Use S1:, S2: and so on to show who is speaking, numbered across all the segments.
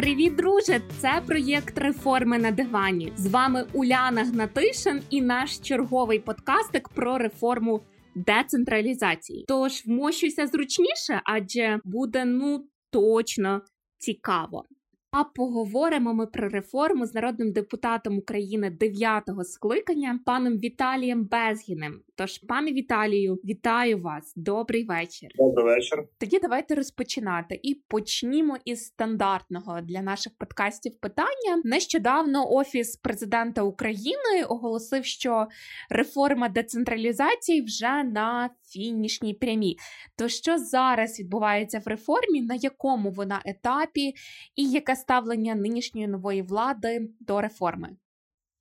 S1: Привіт, друже! Це проєкт реформи на дивані. З вами Уляна Гнатишин і наш черговий подкастик про реформу децентралізації. Тож вмощуйся зручніше, адже буде ну точно цікаво. А поговоримо ми про реформу з народним депутатом України дев'ятого скликання паном Віталієм Безгіним. Тож, пане Віталію, вітаю вас. Добрий вечір.
S2: Добрий вечір.
S1: Тоді давайте розпочинати і почнімо із стандартного для наших подкастів питання. Нещодавно офіс президента України оголосив, що реформа децентралізації вже на фінішній прямі. То що зараз відбувається в реформі, на якому вона етапі, і яке ставлення нинішньої нової влади до реформи?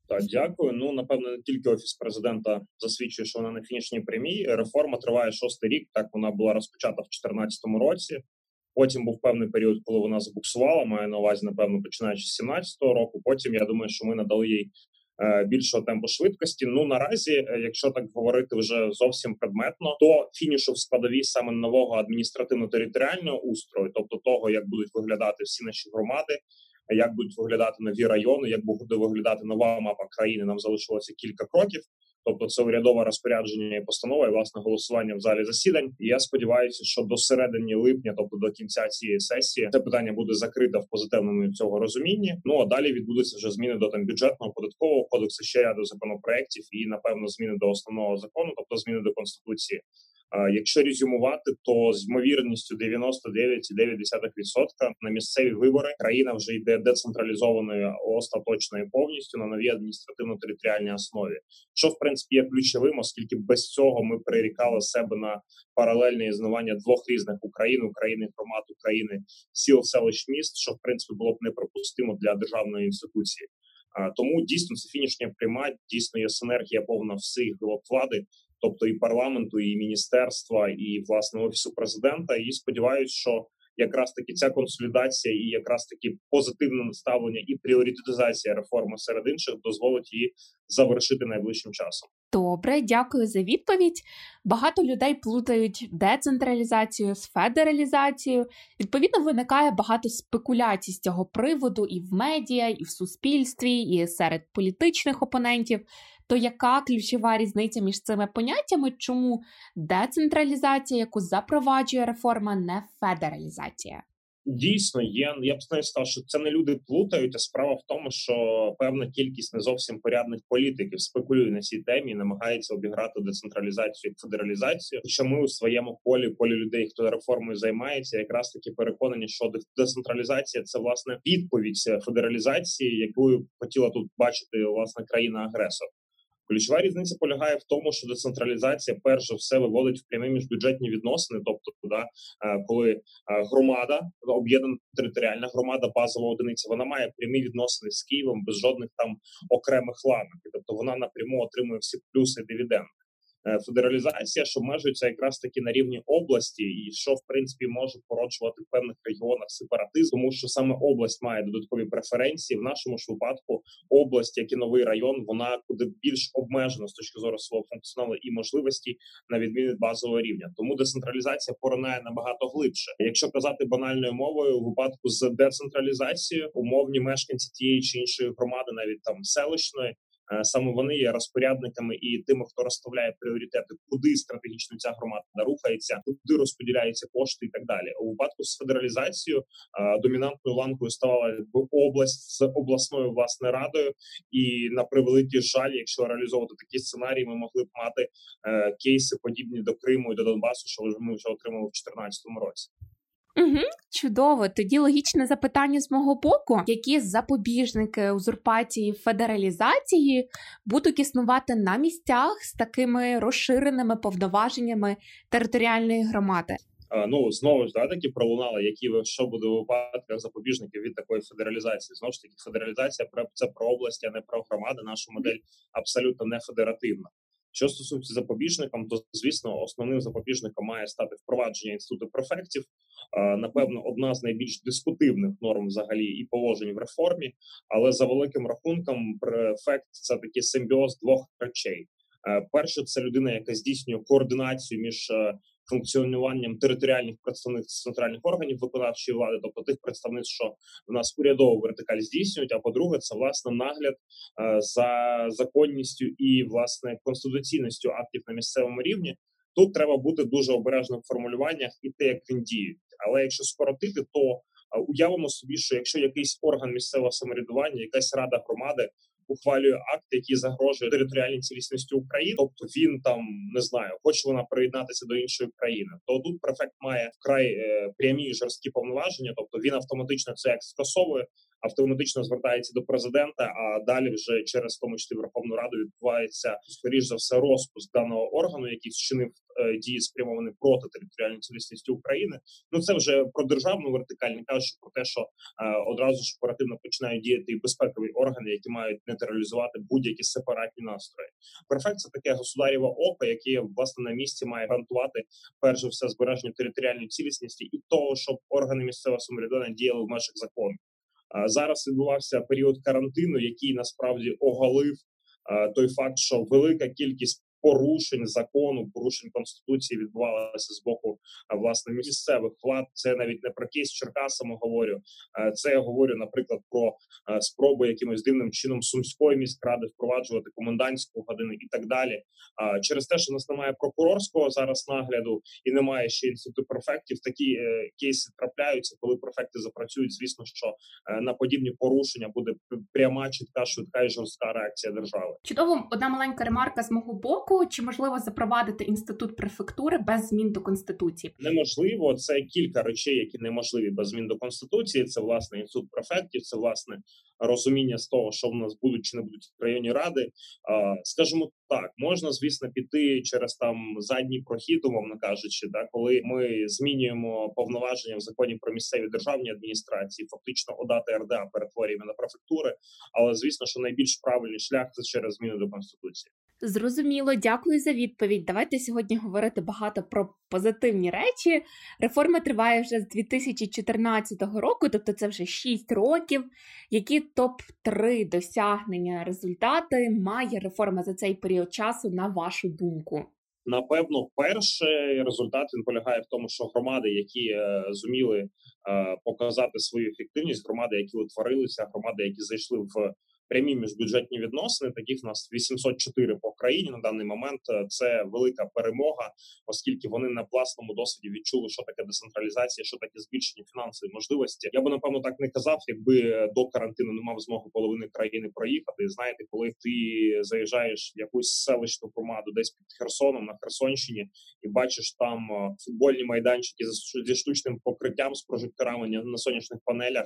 S2: Так, дякую. Ну напевно, не тільки офіс президента засвідчує, що вона на фінішній прямій. Реформа триває шостий рік. Так вона була розпочата в 2014 році. Потім був певний період, коли вона забуксувала. Маю на увазі, напевно, починаючи з 17 року. Потім я думаю, що ми надали їй е, більшого темпу швидкості. Ну наразі, е, якщо так говорити вже зовсім предметно, то фінішу в складові саме нового адміністративно-територіального устрою, тобто того, як будуть виглядати всі наші громади, як будуть виглядати нові райони, як буде виглядати нова мапа країни. Нам залишилося кілька кроків. Тобто, це урядове розпорядження і постанова і власне голосування в залі засідань. І Я сподіваюся, що до середини липня, тобто до кінця цієї сесії, це питання буде закрите в позитивному цього розумінні. Ну а далі відбудуться вже зміни до там бюджетного податкового кодексу, ще ряду законопроєктів і напевно зміни до основного закону, тобто зміни до конституції. Якщо резюмувати, то з ймовірністю 99,9% на місцеві вибори країна вже йде децентралізованою остаточно і повністю на новій адміністративно-територіальній основі, що в принципі є ключовим, оскільки без цього ми перерікали себе на паралельне існування двох різних Україн, України, громад України, сіл, селищ, міст, що в принципі було б неприпустимо для державної інституції. Тому дійсно це фінішня пряма, дійсно є синергія повна всіх влади, тобто і парламенту, і міністерства, і власне офісу президента. І сподіваюся, що якраз таки ця консолідація і якраз таки позитивне наставлення і пріоритетизація реформи серед інших дозволить її завершити найближчим часом.
S1: Добре, дякую за відповідь. Багато людей плутають децентралізацію з федералізацією. Відповідно, виникає багато спекуляцій з цього приводу і в медіа, і в суспільстві, і серед політичних опонентів. То яка ключова різниця між цими поняттями? Чому децентралізація, яку запроваджує реформа, не федералізація?
S2: Дійсно, є я б навіть сказав, що це не люди плутають. а Справа в тому, що певна кількість не зовсім порядних політиків спекулює на цій темі, і намагається обіграти децентралізацію федералізацію. Що ми у своєму полі полі людей, хто реформою займається, якраз таки переконані, що децентралізація це власне відповідь федералізації, яку хотіла тут бачити власне країна агресор. Ключова різниця полягає в тому, що децентралізація перш за все виводить в прямі міжбюджетні відносини, тобто да, е, коли е, громада об'єднана територіальна громада, базова одиниця, вона має прямі відносини з Києвом без жодних там окремих ланок, тобто вона напряму отримує всі плюси дивіденди. Е, федералізація, що межується якраз таки на рівні області, і що в принципі може породжувати в певних регіонах сепаратизм, тому що саме область має додаткові преференції. В нашому ж випадку область, як і новий район, вона куди більш обмежена з точки зору свого функціоналу і можливості на відміну базового рівня. Тому децентралізація поринає набагато глибше. Якщо казати банальною мовою, у випадку з децентралізацією умовні мешканці тієї чи іншої громади, навіть там селищної, саме вони є розпорядниками і тими, хто розставляє пріоритети, куди стратегічно ця громада рухається, куди розподіляються кошти і так далі. У випадку з федералізацією е, домінантною ланкою ставала область з обласною власне радою, і на превеликий жаль, якщо реалізовувати такі сценарії, ми могли б мати е, кейси подібні до Криму і до Донбасу, що ми вже отримали в 2014 році.
S1: Угу, Чудово. Тоді логічне запитання з мого боку, які запобіжники узурпації федералізації будуть існувати на місцях з такими розширеними повноваженнями територіальної громади.
S2: Ну знову ж да таки пролунали, які що буде у випадках запобіжників від такої федералізації. Знову ж таки, федералізація це про області, а не про громади. Наша модель абсолютно не федеративна. Що стосується запобіжникам, то звісно, основним запобіжником має стати впровадження інституту префектів. Напевно, одна з найбільш дискутивних норм взагалі і положень в реформі, але за великим рахунком, префект це такий симбіоз двох речей. Перше, це людина, яка здійснює координацію між функціонуванням територіальних представництв центральних органів виконавчої влади, тобто тих представництв, що в нас урядову вертикаль здійснюють. А по-друге, це власне нагляд е, за законністю і власне конституційністю актів на місцевому рівні. Тут треба бути дуже обережним в формулюваннях і те, як він діє. Але якщо скоротити, то е, уявимо собі, що якщо якийсь орган місцевого самоврядування, якась рада громади ухвалює акт, який загрожує територіальній цілісності України, тобто він там не знаю, хоче вона приєднатися до іншої країни, то тут префект має вкрай е, прямі жорсткі повноваження, тобто він автоматично це як скасовує, автоматично звертається до президента. А далі вже через тому числі Верховну Раду відбувається скоріш за все розпуск даного органу, який вчинив дії спрямовані проти територіальної цілісності України. Ну це вже про державну вертикаль, не кажучи про те, що е, одразу ж оперативно починають діяти і безпекові органи, які мають нейтралізувати будь-які сепаратні настрої. Префект це таке государєве око, яке власне на місці має гарантувати перш за все збереження територіальної цілісності і того, щоб органи місцевого самоврядування діяли в межах закону. Зараз відбувався період карантину, який насправді оголив той факт, що велика кількість порушень закону, порушень конституції відбувалося з боку власне місцевих влад. Це навіть не про кейс Черкасами говорю. Це я говорю, наприклад, про спроби якимось дивним чином сумської міськради впроваджувати комендантську годину і так далі. Через те, що у нас немає прокурорського зараз нагляду і немає ще інституту префектів, такі е, кейси трапляються, коли префекти запрацюють. Звісно, що е, на подібні порушення буде пряма, чітка, швидка і жорстка реакція держави.
S1: Чудово, одна маленька ремарка з мого боку року, чи можливо запровадити інститут префектури без змін до конституції?
S2: Неможливо. Це кілька речей, які неможливі без змін до конституції. Це власне інститут префектів, це власне розуміння з того, що в нас будуть чи не будуть в районі ради. Скажімо так, можна звісно піти через там задній прохід, умовно кажучи, да, коли ми змінюємо повноваження в законі про місцеві державні адміністрації, фактично ОДА РДА перетворюємо на префектури. Але звісно, що найбільш правильний шлях це через зміни до конституції.
S1: Зрозуміло, дякую за відповідь. Давайте сьогодні говорити багато про позитивні речі. Реформа триває вже з 2014 року, тобто це вже 6 років. Які топ 3 досягнення результати має реформа за цей період часу, на вашу думку?
S2: Напевно, перший результат він полягає в тому, що громади, які е, зуміли е, показати свою ефективність, громади, які утворилися, громади, які зайшли в прямі міжбюджетні відносини. Таких у нас 804 по країні на даний момент. Е, це велика перемога, оскільки вони на власному досвіді відчули, що таке децентралізація, що таке збільшення фінансової можливості. Я би напевно так не казав, якби до карантину не мав змоги половини країни проїхати. Знаєте, коли ти заїжджаєш в якусь селищну громаду, десь під Херсоном на Херсонщині, і бачиш там е, футбольні майданчики зі штучним покриттям з прожекторами на сонячних панелях,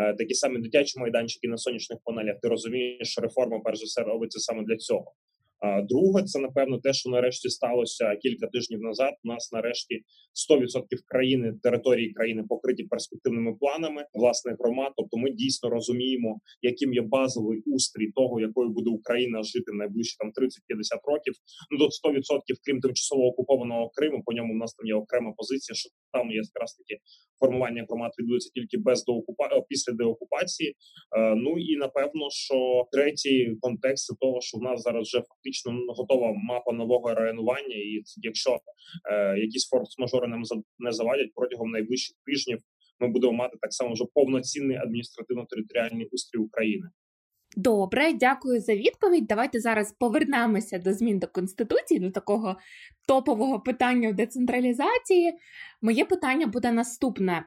S2: е, такі самі дитячі майданчики на сонячних панелях. Ти розумієш, що реформа перш за все робиться саме для цього. А друге, це напевно те, що нарешті сталося кілька тижнів назад. У нас нарешті 100% країни території країни покриті перспективними планами власних громад. Тобто, ми дійсно розуміємо, яким є базовий устрій того, якою буде Україна жити найближчі там 30-50 років. Ну до 100% крім тимчасово окупованого Криму. По ньому в нас там є окрема позиція, що там є якраз таки формування громад відбудеться тільки без доокупа... після деокупації. Е, ну і напевно, що третій контекст того, що в нас зараз вже фактично готова мапа нового районування, і якщо е, якісь форс-мажори нам не завадять протягом найближчих тижнів, ми будемо мати так само вже повноцінний адміністративно-територіальний устрій України.
S1: Добре, дякую за відповідь. Давайте зараз повернемося до змін до конституції, до такого топового питання в децентралізації. Моє питання буде наступне: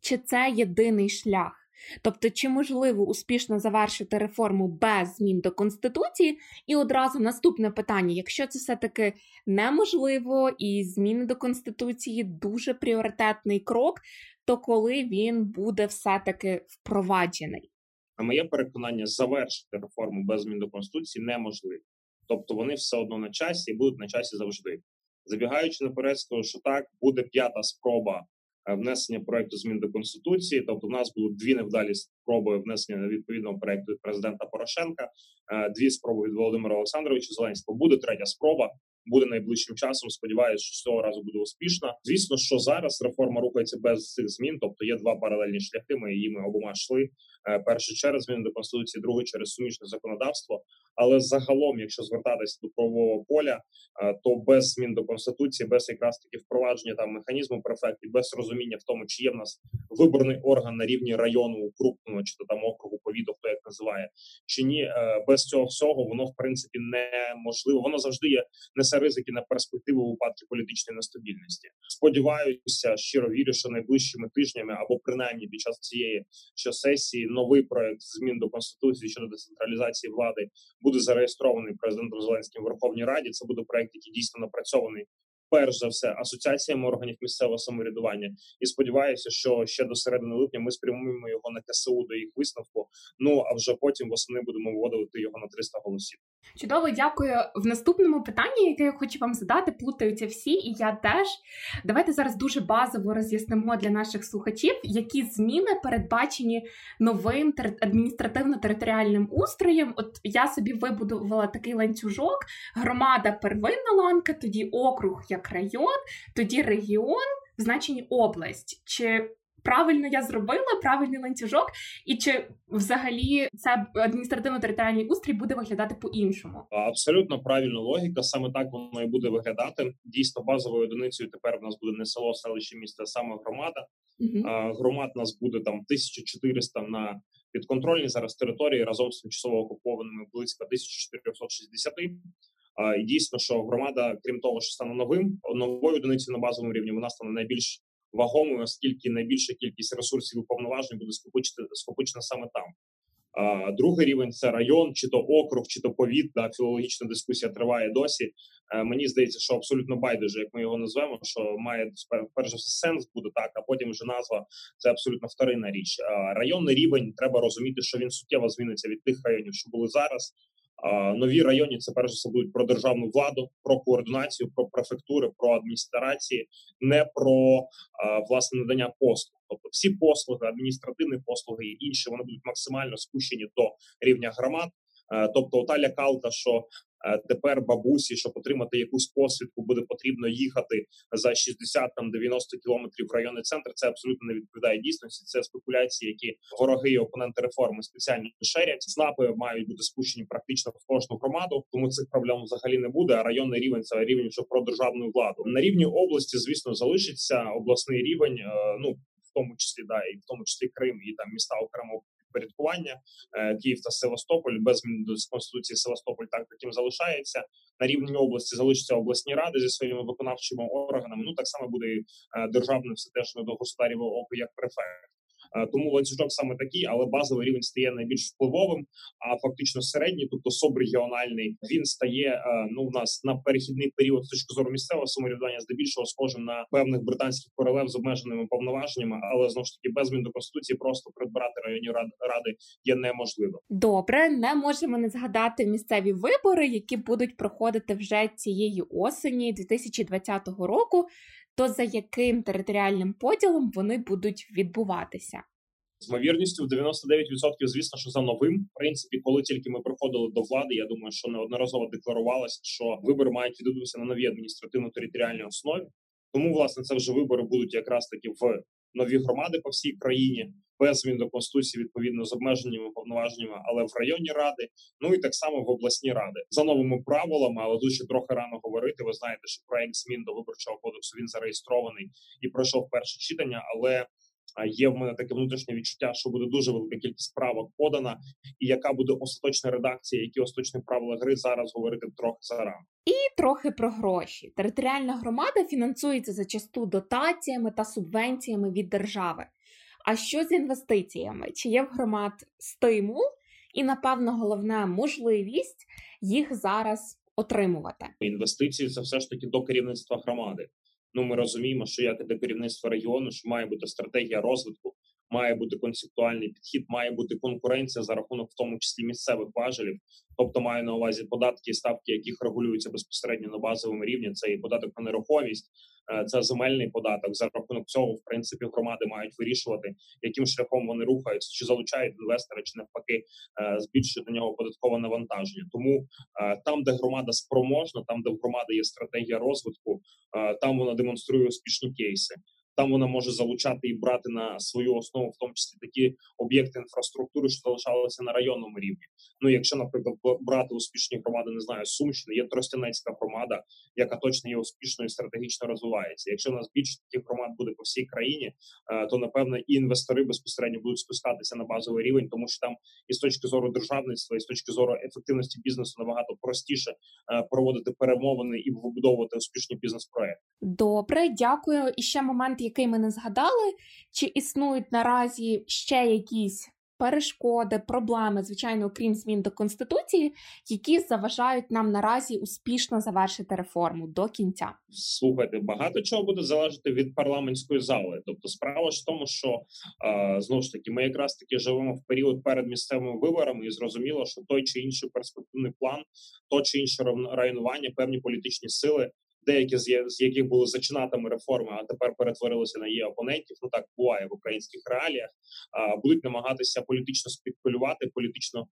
S1: чи це єдиний шлях? Тобто, чи можливо успішно завершити реформу без змін до конституції? І одразу наступне питання: якщо це все-таки неможливо і зміни до конституції дуже пріоритетний крок, то коли він буде все-таки впроваджений?
S2: На моє переконання, завершити реформу без змін до конституції неможливо. Тобто вони все одно на часі і будуть на часі завжди. Забігаючи наперед, скажу, що так буде п'ята спроба внесення проекту змін до конституції. Тобто, в нас було дві невдалі спроби внесення відповідного проекту від президента Порошенка, е, дві спроби від Володимира Олександровича Зеленського. Буде третя спроба. Буде найближчим часом. Сподіваюся, що цього разу буде успішна. Звісно, що зараз реформа рухається без цих змін, тобто є два паралельні шляхи. Ми її обома йшли. Е, перший через зміни до конституції, другий через сумішне законодавство. Але загалом, якщо звертатися до правового поля, е, то без змін до конституції, без якраз таки впровадження там механізму префектів, без розуміння в тому, чи є в нас виборний орган на рівні району крупного чи то там округу повіду, хто як називає, чи ні, е, без цього всього воно в принципі неможливо. Воно завжди є несе ризики на перспективу у випадку політичної нестабільності. Сподіваюся, щиро вірю, що найближчими тижнями або принаймні під час цієї що сесії новий проект змін до конституції щодо децентралізації влади буде зареєстрований президентом Зеленським в Верховній Раді. Це буде проект, який дійсно напрацьований. Перш за все, асоціаціями органів місцевого самоврядування, і сподіваюся, що ще до середини липня ми спрямуємо його на КСУ до їх висновку. Ну а вже потім восени будемо вводити його на 300 голосів.
S1: Чудово, дякую. В наступному питанні, яке я хочу вам задати, плутаються всі, і я теж. Давайте зараз дуже базово роз'яснимо для наших слухачів, які зміни передбачені новим адміністративно-територіальним устроєм. От я собі вибудувала такий ланцюжок: громада первинна ланка, тоді округ як район, тоді регіон, в область. Чи правильно я зробила правильний ланцюжок, і чи взагалі це адміністративно-територіальний устрій буде виглядати по-іншому?
S2: Абсолютно правильна логіка. Саме так воно і буде виглядати. Дійсно, базовою одиницею тепер в нас буде не село, селище місто, а саме громада. Uh-huh. Громад нас буде там 1400 на підконтрольній зараз території разом з тимчасово окупованими близько 1460. І дійсно, що громада, крім того, що стане новим новою одиницею на базовому рівні, вона стане найбільш вагомою, оскільки найбільша кількість ресурсів і повноважень буде скопичена саме там. А, Другий рівень це район, чи то округ, чи то повіт. Да, філологічна дискусія триває досі. А, мені здається, що абсолютно байдуже, як ми його назвемо, що має перш за все сенс буде так, а потім вже назва це абсолютно вторинна річ. А, Районний рівень треба розуміти, що він суттєво зміниться від тих районів, що були зараз. Нові районі це перш за все будуть про державну владу, про координацію, про префектури, про адміністрації, не про власне надання послуг. Тобто всі послуги, адміністративні послуги і інші вони будуть максимально спущені до рівня громад. Тобто, та лякалка, що Е, тепер бабусі, щоб отримати якусь посвідку, буде потрібно їхати за 60 там 90 кілометрів в районний центр. Це абсолютно не відповідає дійсності. Це спекуляції, які вороги і опоненти реформи спеціально шерять. Снапи мають бути спущені практично в кожну громаду, тому цих проблем взагалі не буде. А районний рівень це рівень вже про державну владу на рівні області. Звісно, залишиться обласний рівень. Е, ну в тому числі да і в тому числі Крим і там міста окремо підпорядкування е, Київ та Севастополь без конституції Севастополь так таким залишається на рівні області. Залишаться обласні ради зі своїми виконавчими органами. Ну так само буде і е, державне все теж до господарів око як префект. Е, тому ланцюжок саме такий, але базовий рівень стає найбільш впливовим. А фактично середній, тобто субрегіональний, він стає е, ну у нас на перехідний період з точки зору місцевого самоврядування, здебільшого схожим на певних британських королев з обмеженими повноваженнями, але знову ж таки без змін до конституції просто придбати районні ради є неможливо.
S1: Добре, не можемо не згадати місцеві вибори, які будуть проходити вже цієї осені 2020 року то за яким територіальним поділом вони будуть відбуватися?
S2: З ймовірністю в 99% звісно, що за новим в принципі, коли тільки ми приходили до влади, я думаю, що неодноразово декларувалося, що вибори мають відбутися на новій адміністративно-територіальній основі. Тому, власне, це вже вибори будуть якраз таки в нові громади по всій країні без змін до конституції відповідно з обмеженнями повноваженнями, але в районні ради, ну і так само в обласні ради за новими правилами, але дуже трохи рано говорити. Ви знаєте, що проект змін до виборчого кодексу він зареєстрований і пройшов перше читання, але. Є в мене таке внутрішнє відчуття, що буде дуже велика кількість правок подана, і яка буде остаточна редакція, які остаточні правила гри зараз говорити трохи зарано.
S1: І трохи про гроші. Територіальна громада фінансується зачасту дотаціями та субвенціями від держави. А що з інвестиціями? Чи є в громад стимул і, напевно, головна можливість їх зараз отримувати?
S2: Інвестиції це все ж таки до керівництва громади. Ну ми розуміємо, що як і до керівництва регіону, що має бути стратегія розвитку, має бути концептуальний підхід, має бути конкуренція за рахунок в тому числі місцевих важелів, тобто маю на увазі податки ставки, яких регулюються безпосередньо на базовому рівні. Це і податок на нерухомість, е, це земельний податок. За рахунок цього, в принципі, громади мають вирішувати, яким шляхом вони рухаються, чи залучають інвестора, чи навпаки е, збільшують на нього податкове навантаження. Тому е, там, де громада спроможна, там де в громади є стратегія розвитку, там вона демонструє успішні кейси там вона може залучати і брати на свою основу, в тому числі такі об'єкти інфраструктури, що залишалися на районному рівні. Ну, якщо, наприклад, брати успішні громади, не знаю, Сумщини, є Тростянецька громада, яка точно є успішною і стратегічно розвивається. Якщо у нас більше таких громад буде по всій країні, е, то напевно і інвестори безпосередньо будуть спускатися на базовий рівень, тому що там і з точки зору державництва, і з точки зору ефективності бізнесу набагато простіше е, проводити перемовини і вибудовувати успішні бізнес-проекти.
S1: Добре, дякую. І ще момент який ми не згадали, чи існують наразі ще якісь перешкоди, проблеми, звичайно, окрім змін до конституції, які заважають нам наразі успішно завершити реформу до кінця.
S2: Слухайте, багато чого буде залежати від парламентської зали. Тобто, справа ж в тому, що знову ж таки ми якраз таки живемо в період перед місцевими виборами, і зрозуміло, що той чи інший перспективний план, то чи інше районування, певні політичні сили деякі з яких були зачинатами реформи, а тепер перетворилися на її опонентів. Ну так буває в українських реаліях. Будуть намагатися політично спекулювати, політично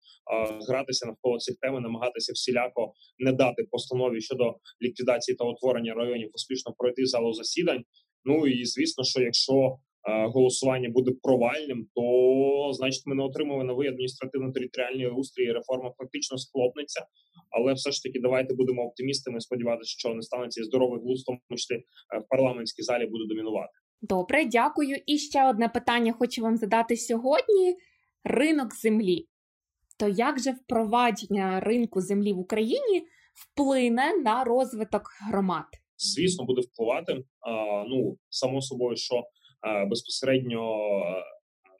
S2: гратися навколо цих тем, намагатися всіляко не дати постанові щодо ліквідації та утворення районів успішно пройти залу засідань. Ну і звісно, що якщо голосування буде провальним, то значить ми не отримали новий адміністративно-територіальний устрій. Реформа фактично схлопнеться. Але все ж таки, давайте будемо оптимістами. Сподіватися, що не станеться здоровий глузд, тому що е, в парламентській залі буде домінувати.
S1: Добре, дякую. І ще одне питання хочу вам задати сьогодні: ринок землі. То як же впровадження ринку землі в Україні вплине на розвиток громад?
S2: Звісно, буде впливати. А, Ну само собою, що безпосередньо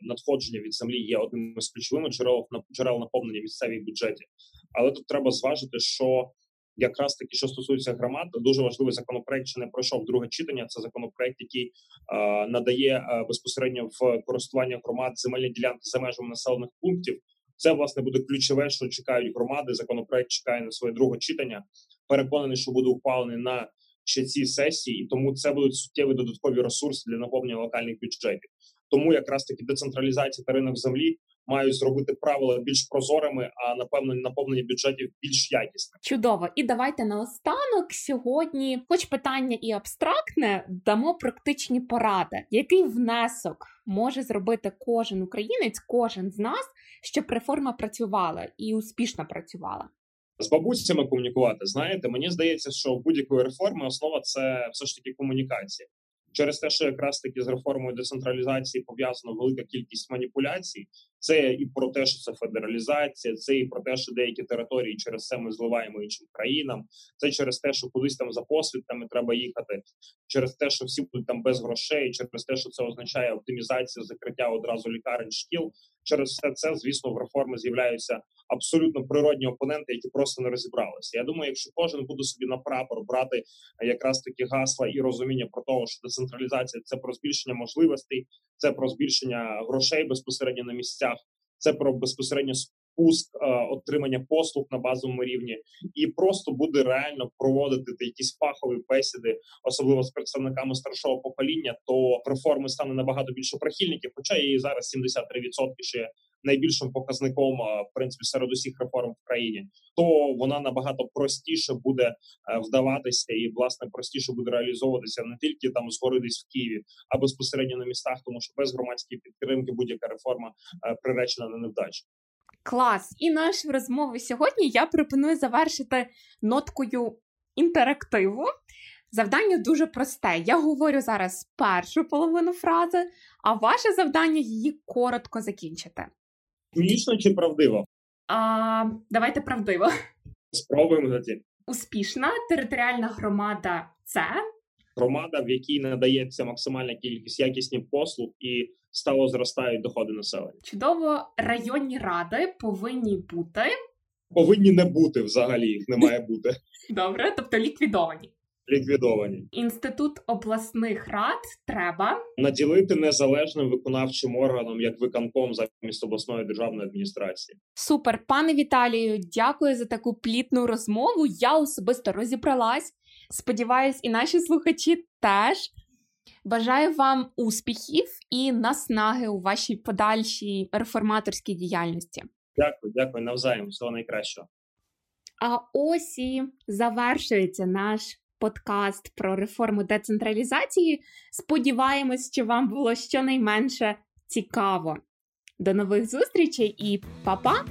S2: надходження від землі є одним із ключовими джерел джерел наповнення місцевих бюджетів. Але тут треба зважити, що якраз таки, що стосується громад, дуже важливий законопроект, що не пройшов друге читання. Це законопроект, який е, надає е, безпосередньо в користування громад земельні ділянки за межами населених пунктів. Це власне буде ключове, що чекають громади. Законопроект чекає на своє друге читання. Переконаний, що буде ухвалений на ще ці сесії, і тому це будуть суттєві додаткові ресурси для наповнення локальних бюджетів. Тому якраз таки децентралізація та ринок землі мають зробити правила більш прозорими, а напевно наповнення бюджетів більш якісним.
S1: Чудово, і давайте наостанок сьогодні, хоч питання і абстрактне, дамо практичні поради, який внесок може зробити кожен українець, кожен з нас, щоб реформа працювала і успішно працювала
S2: з бабусями комунікувати. Знаєте, мені здається, що в будь-якої реформи основа це все ж таки комунікація. Через те, що якраз таки з реформою децентралізації пов'язана велика кількість маніпуляцій, це і про те, що це федералізація, це і про те, що деякі території через це ми зливаємо іншим країнам. Це через те, що кудись там за посвідками треба їхати, через те, що всі будуть там без грошей, через те, що це означає оптимізацію закриття одразу лікарень шкіл. Через все це, звісно, в реформи з'являються абсолютно природні опоненти, які просто не розібралися. Я думаю, якщо кожен буде собі на прапор брати якраз такі гасла і розуміння про того, що децентралізація це про збільшення можливостей, це про збільшення грошей безпосередньо на місцях, це про безпосередньо спуск е, отримання послуг на базовому рівні, і просто буде реально проводити якісь фахові бесіди, особливо з представниками старшого покоління, то реформи стане набагато більше прихильників. Хоча її зараз 73% ще найбільшим показником в принципі серед усіх реформ в країні, то вона набагато простіше буде е, вдаватися і власне простіше буде реалізовуватися не тільки там згори десь в Києві, а безпосередньо на містах, тому що без громадської підтримки будь-яка реформа е, приречена на невдачу.
S1: Клас, і нашу розмову сьогодні я пропоную завершити ноткою інтерактиву. Завдання дуже просте. Я говорю зараз першу половину фрази, а ваше завдання її коротко закінчити.
S2: Смішно чи правдиво?
S1: А, Давайте правдиво.
S2: Спробуємо тоді.
S1: Успішна територіальна громада це
S2: громада, в якій надається максимальна кількість якісних послуг і стало зростають доходи населення.
S1: Чудово, районні ради повинні бути.
S2: Повинні не бути взагалі, їх не має бути.
S1: Добре, тобто ліквідовані.
S2: Ліквідовані.
S1: Інститут обласних рад треба
S2: наділити незалежним виконавчим органом як виконком замість обласної державної адміністрації.
S1: Супер, пане Віталію, дякую за таку плітну розмову. Я особисто розібралась. Сподіваюсь, і наші слухачі теж. Бажаю вам успіхів і наснаги у вашій подальшій реформаторській діяльності.
S2: Дякую, дякую навзаєм. Всього найкращого.
S1: А ось і завершується наш подкаст про реформу децентралізації. Сподіваємось, що вам було щонайменше цікаво. До нових зустрічей і па-па!